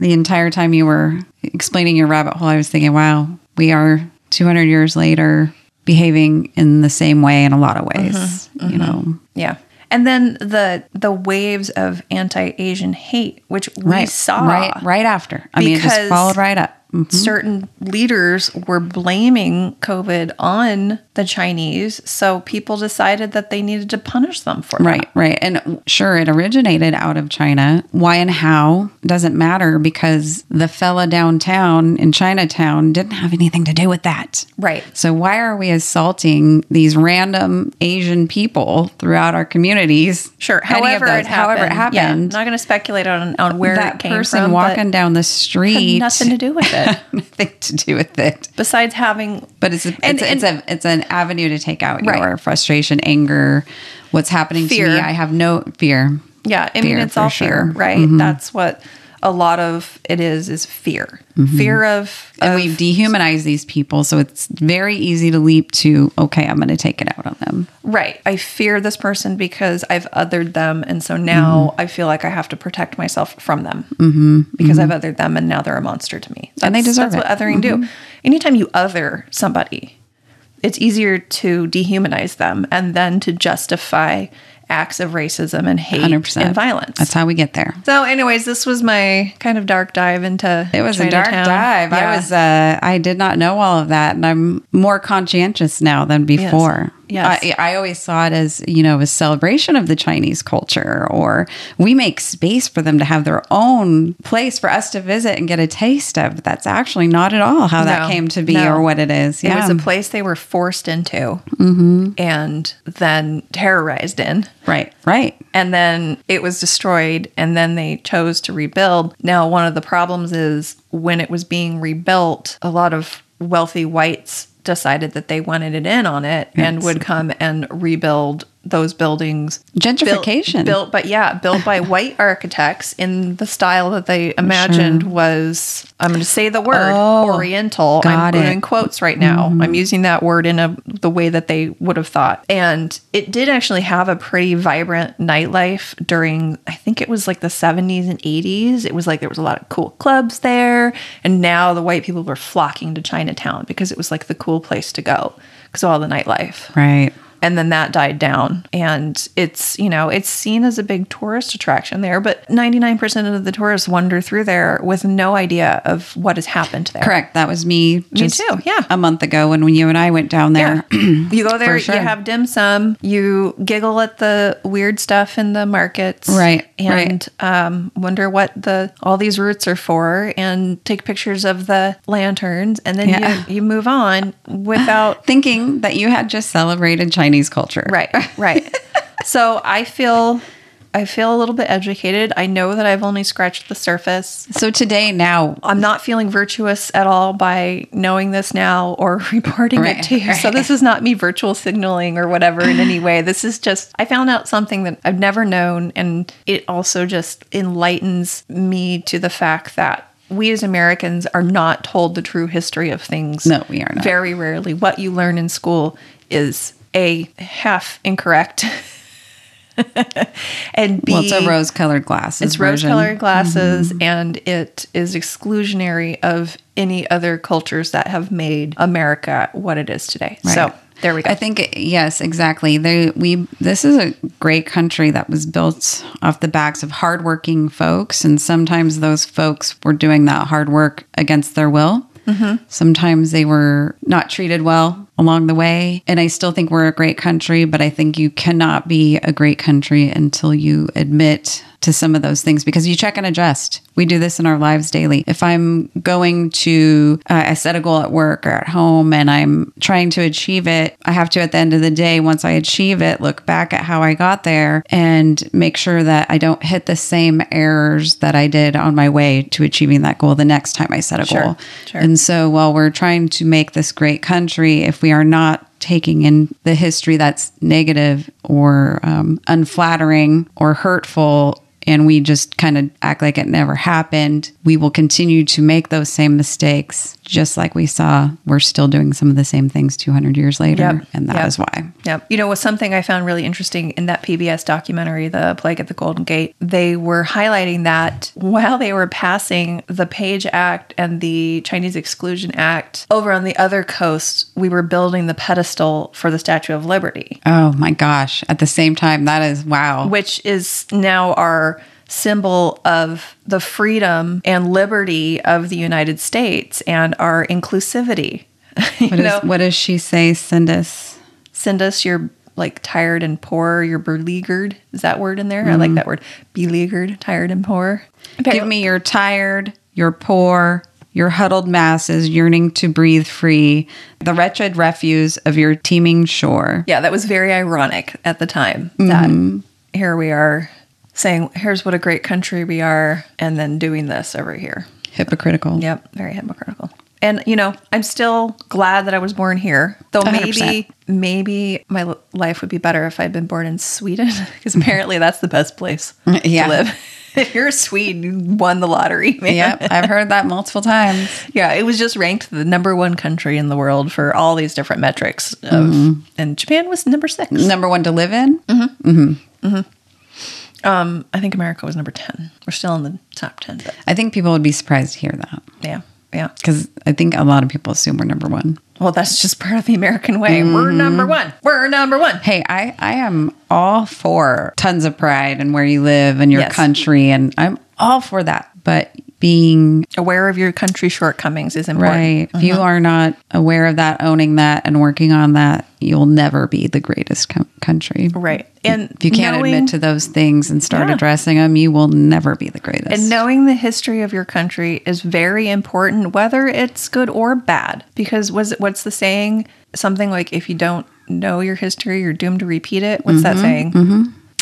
the entire time you were explaining your rabbit hole, I was thinking, wow, we are 200 years later behaving in the same way in a lot of ways. Mm-hmm. You know, Yeah. And then the the waves of anti-Asian hate, which we right, saw right, right after. I mean, it just followed right up. Mhm. certain leaders were blaming COVID on the Chinese, so people decided that they needed to punish them for Right, that. right. And sure, it originated out of China. Why and how doesn't matter because the fella downtown in Chinatown didn't have anything to do with that. Right. So why are we assaulting these random Asian people throughout our communities? Sure. However, those, it happened. however it Yeah, I'm happened. not going to speculate on on where that it came person from. walking down the had street nothing to do with it. nothing to do with it. Besides having But it's a, And- it's, a, it's a it's an avenue to take out Right. your frustration, anger, what's happening to Fear. me. I have no fear. Yeah, I mean fear, it's all sure. Mm-hmm. fear, right? That's what a lot of it is is fear. Fear of, Mm-hmm. And of we've dehumanized these people, so it's very easy to leap to okay, I'm going to take it out on them. right. I fear this person because I've othered them and so now Mm-hmm. I feel like I have to protect myself from them. Mm-hmm. Because I've othered them and now they're a monster to me. And they That's- deserve That's it. Mm-hmm. what othering do. Anytime you other somebody, it's easier to dehumanize them and then to justify acts of racism and hate 100%. and violence. That's how we get there. so, anyways, this was my kind of dark dive into. It was a dark dive. Yeah. I was uh I did not know all of that and I'm more conscientious now than before. Yes. I, I always saw it as, you know, a celebration of the Chinese culture or we make space for them to have their own place for us to visit and get a taste of. That's actually not at all how that came to be No. or what it is. It Yeah. Mm-hmm. was a place they were forced into and then terrorized in. right, right. And then it was destroyed, and then they chose to rebuild. Now, one of the problems is when it was being rebuilt, a lot of wealthy whites decided that they wanted it in on it and would come and rebuild those buildings Gentrification. built but yeah built by white architects in the style that they imagined was i'm going to say the word Oh, oriental i'm got doing it. Mm-hmm. quotes right now i'm using that word in a the way that they would have thought and it did actually have a pretty vibrant nightlife during i think it was like the 70s and 80s it was like there was a lot of cool clubs there and now the white people were flocking to chinatown because it was like the cool place to go because of all the nightlife Right. And then that died down. And it's, you know, it's seen as a big tourist attraction there, but 99% of the tourists wander through there with no idea of what has happened there. Correct. That was me. Just too, yeah. A month ago when, when you and I went down there. Yeah. you go there, sure. you have dim sum, you giggle at the weird stuff in the markets. Right, And um, wonder what the all these roots are for and take pictures of the lanterns and then Yeah. you, you move on without Thinking that you had just celebrated Chinese culture. Right, right. so I feel I feel a little bit educated. I know that I've only scratched the surface. So today, now, I'm not feeling virtuous at all by knowing this now or reporting Right, it to you. So this is not me virtual signaling or whatever in any way. This is just I found out something that I've never known and it also just enlightens me to the fact that we as Americans are not told the true history of things. No, we are not. Very rarely. What you learn in school is a half incorrect. and B well, it's a rose colored glasses. it's rose-colored glasses and it is exclusionary of any other cultures that have made America what it is today. So there we go. I think yes, exactly. They we this is a great country that was built off the backs of hardworking folks, and sometimes those folks were doing that hard work against their will. Mm-hmm. Sometimes they were not treated well along the way, and I still think we're a great country. But I think you cannot be a great country until you admit to some of those things because you check and adjust. We do this in our lives daily. If I'm going to, uh, I set a goal at work or at home and I'm trying to achieve it, I have to, at the end of the day, once I achieve it, look back at how I got there and make sure that I don't hit the same errors that I did on my way to achieving that goal the next time I set a Sure, goal. sure. And so while we're trying to make this great country, if we are not taking in the history that's negative or um, unflattering or hurtful, and we just kind of act like it never happened, we will continue to make those same mistakes, just like we saw. We're still doing some of the same things 200 years later, Yep, and that is yep. why. Yep. You know, was something I found really interesting in that PBS documentary, The Plague at the Golden Gate. They were highlighting that while they were passing the Page Act and the Chinese Exclusion Act over on the other coast, we were building the pedestal for the Statue of Liberty. Oh my gosh! At the same time, that is wow. which is now our symbol of the freedom and liberty of the United States and our inclusivity. What, is, what does she say? Send us. send us your like tired and poor, you're beleaguered. Is that word in there? I like mm-hmm. that word. Beleaguered, tired and poor. Give me your tired, your poor, your huddled masses yearning to breathe free, the wretched refuse of your teeming shore. Yeah, that was very ironic at the time. That mm-hmm. here we are saying, here's what a great country we are, and then doing this over here. Hypocritical. Yep, very hypocritical. And you know, I'm still glad that I was born here. Though maybe 100%. maybe my life would be better if I'd been born in Sweden because mm-hmm. apparently that's the best place mm, Yeah. to live. if you're a Swede, you won the lottery. Man. Yep, I've heard that multiple times. Yeah, it was just ranked the number one country in the world for all these different metrics. Of, Mm-hmm. And Japan was number six. Number one to live in. Mm-hmm. Mm-hmm. Um, I think America was number ten. We're still in the top ten, but I think people would be surprised to hear that yeah, yeah. because I think a lot of people assume we're number one. Well, that's just part of the American way. We're Mm-hmm. number one. We're number one. Hey, I, I am all for tons of pride and where you live and your Yes. country, and I'm all for that. But being aware of your country shortcomings is important. right, if you are not aware of that, owning that, and working on that, you'll never be the greatest co- country. Right. And If you can't knowing, admit to those things and start Yeah. addressing them, you will never be the greatest. and knowing the history of your country is very important, whether it's good or bad. Because was it what's the saying? Something like if you don't know your history, you're doomed to repeat it. What's that saying?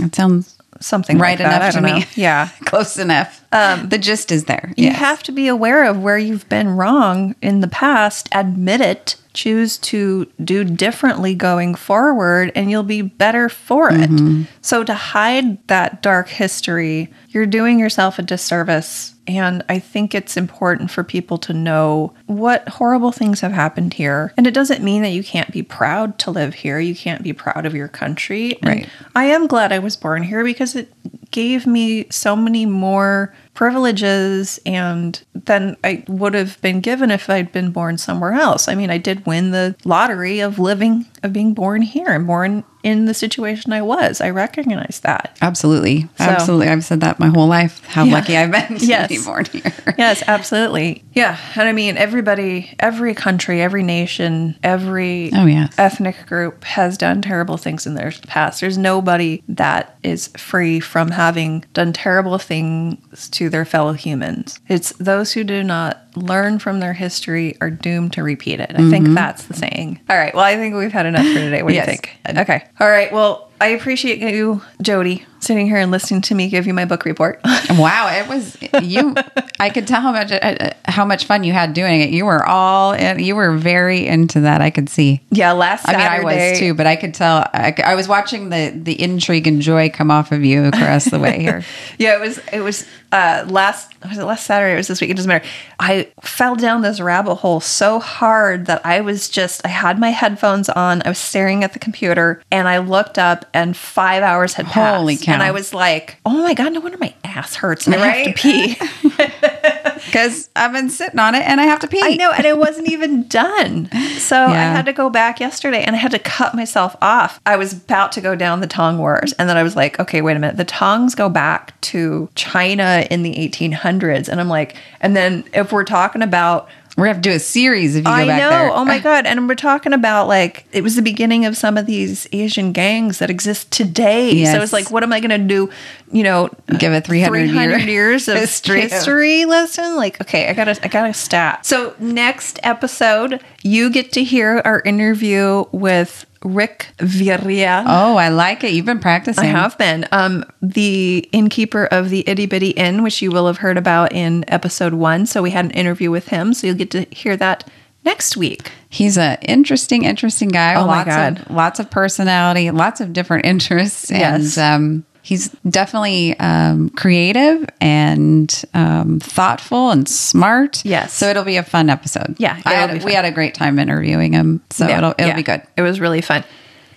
it sounds Something Mm-hmm. right like enough to don't me. know. Yeah. close enough. the gist is there. You Yes. have to be aware of where you've been wrong in the past, admit it, choose to do differently going forward, and you'll be better for it. Mm-hmm. So, to hide that dark history, you're doing yourself a disservice. And I think it's important for people to know what horrible things have happened here. And it doesn't mean that you can't be proud to live here. You can't be proud of your country. And Right. I am glad I was born here because it gave me so many more privileges and than I would have been given if I'd been born somewhere else. I mean, I did win the lottery of living, of being born here and born in the situation I was. I recognize that. Absolutely. Absolutely. I've said that my whole life, how Yeah. lucky I've been to Yes. be born here. Yes, absolutely. Yeah. And I mean, everybody, every country, every nation, every Oh, yes. ethnic group has done terrible things in their past. There's nobody that is free from having done terrible things to their fellow humans. It's those who do not learn from their history are doomed to repeat it. I think mm-hmm. that's the saying. All right. Well, I think we've had enough for today. What do Yes. you think? Okay. All right. Well, I appreciate you, Jody, sitting here and listening to me give you my book report. Wow, it was you. I could tell how much uh, how much fun you had doing it. You were all in, you were very into that. I could see. yeah. Last I mean, Saturday. I was too, but I could tell. I, I was watching the the intrigue and joy come off of you across the way here. Yeah, it was. It was uh, last. Was it last Saturday? It was this week. It doesn't matter. I fell down this rabbit hole so hard that I was just. I had my headphones on. I was staring at the computer, and I looked up, and five hours had passed. Holy cow. And I was like, "Oh my god! No wonder my ass hurts, and I have to pee." Because I've been sitting on it and I have to pee. I know, and it wasn't even done. So I had to go back yesterday and I had to cut myself off. I was about to go down the Tong Wars, and then I was like, okay, wait a minute. The Tongs go back to China in the 1800s. And I'm like, and then if we're talking about We're gonna have to do a series if you go I back know. there. Oh my god! And we're talking about like it was the beginning of some of these Asian gangs that exist today. So it's like, what am I going to do? You know, Give it 300 year years of history history, lesson. Like, okay, I gotta, I gotta stat. So next episode, you get to hear our interview with Rick Viria. Oh, I like it. You've been practicing. I have been. Um, the innkeeper of the Itty Bitty Inn, which you will have heard about in episode one. So we had an interview with him. So you'll get to hear that next week. He's an interesting, interesting guy. Oh my lots God. of lots of personality, lots of different interests, Yes. and um, he's definitely um, creative and um, thoughtful and smart. Yes. so it'll be a fun episode. Yeah, I had, be we had a great time interviewing him, so Yeah, it'll it'll yeah. be good. It was really fun.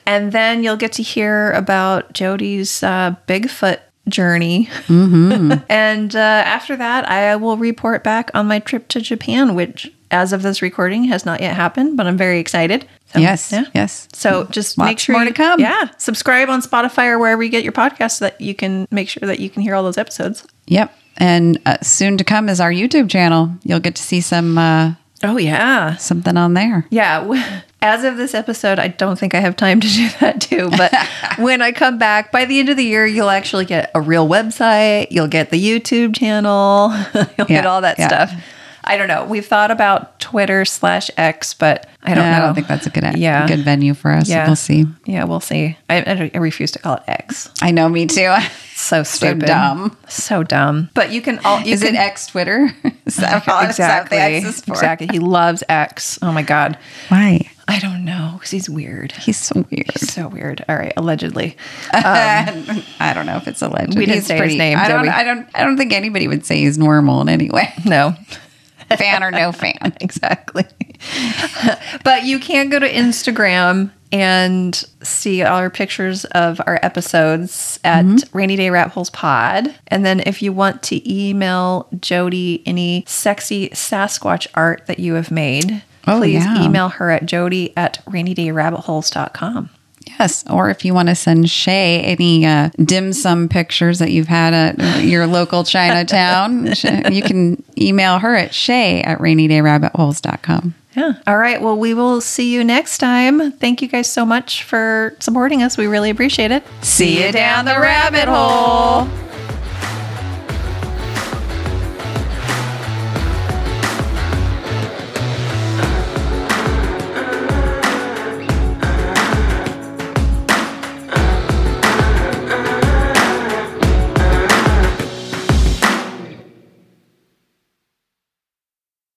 And then you'll get to hear about Jody's uh, Bigfoot journey. Mm-hmm. and uh, after that, I will report back on my trip to Japan, which, as of this recording, has not yet happened, but I'm very excited. So, yes, Yeah. yes. So just Lots make sure more you- to come. Yeah, subscribe on Spotify or wherever you get your podcast so that you can make sure that you can hear all those episodes. Yep. And uh, soon to come is our YouTube channel. You'll get to see some uh, Oh yeah, something on there. Yeah. As of this episode, I don't think I have time to do that too. But when I come back by the end of the year, you'll actually get a real website. You'll get the YouTube channel. you'll get all that yeah. stuff. I don't know. We've thought about Twitter slash X, but I don't I know. don't think that's a good Yeah. good venue for us. Yeah. We'll see. Yeah, we'll see. I, I, refuse to call it X. I know, me too. So stupid. So dumb. So dumb. But you can all. You is can, it X Twitter? Is that exactly? is for? Exactly. He loves X. Oh my god. Why? I don't know because he's weird. He's so weird. He's So weird. All right, allegedly. Um, I don't know if it's alleged. We didn't He's say his name, I don't. I don't. I don't think anybody would say he's normal in any way, No. Fan or no fan. exactly. but you can go to Instagram and see our pictures of our episodes at Mm-hmm. Rainy Day Rabbit Holes Pod. And then if you want to email Jody any sexy Sasquatch art that you have made, Oh, please yeah. email her at jody at rainydayrabbitholes.com. Yes, or if you want to send Shea any uh, dim sum pictures that you've had at your local Chinatown, you can email her at shea at rainydayrabbitholes.com. Yeah. All right. Well, we will see you next time. Thank you guys so much for supporting us. We really appreciate it. See you down the rabbit hole.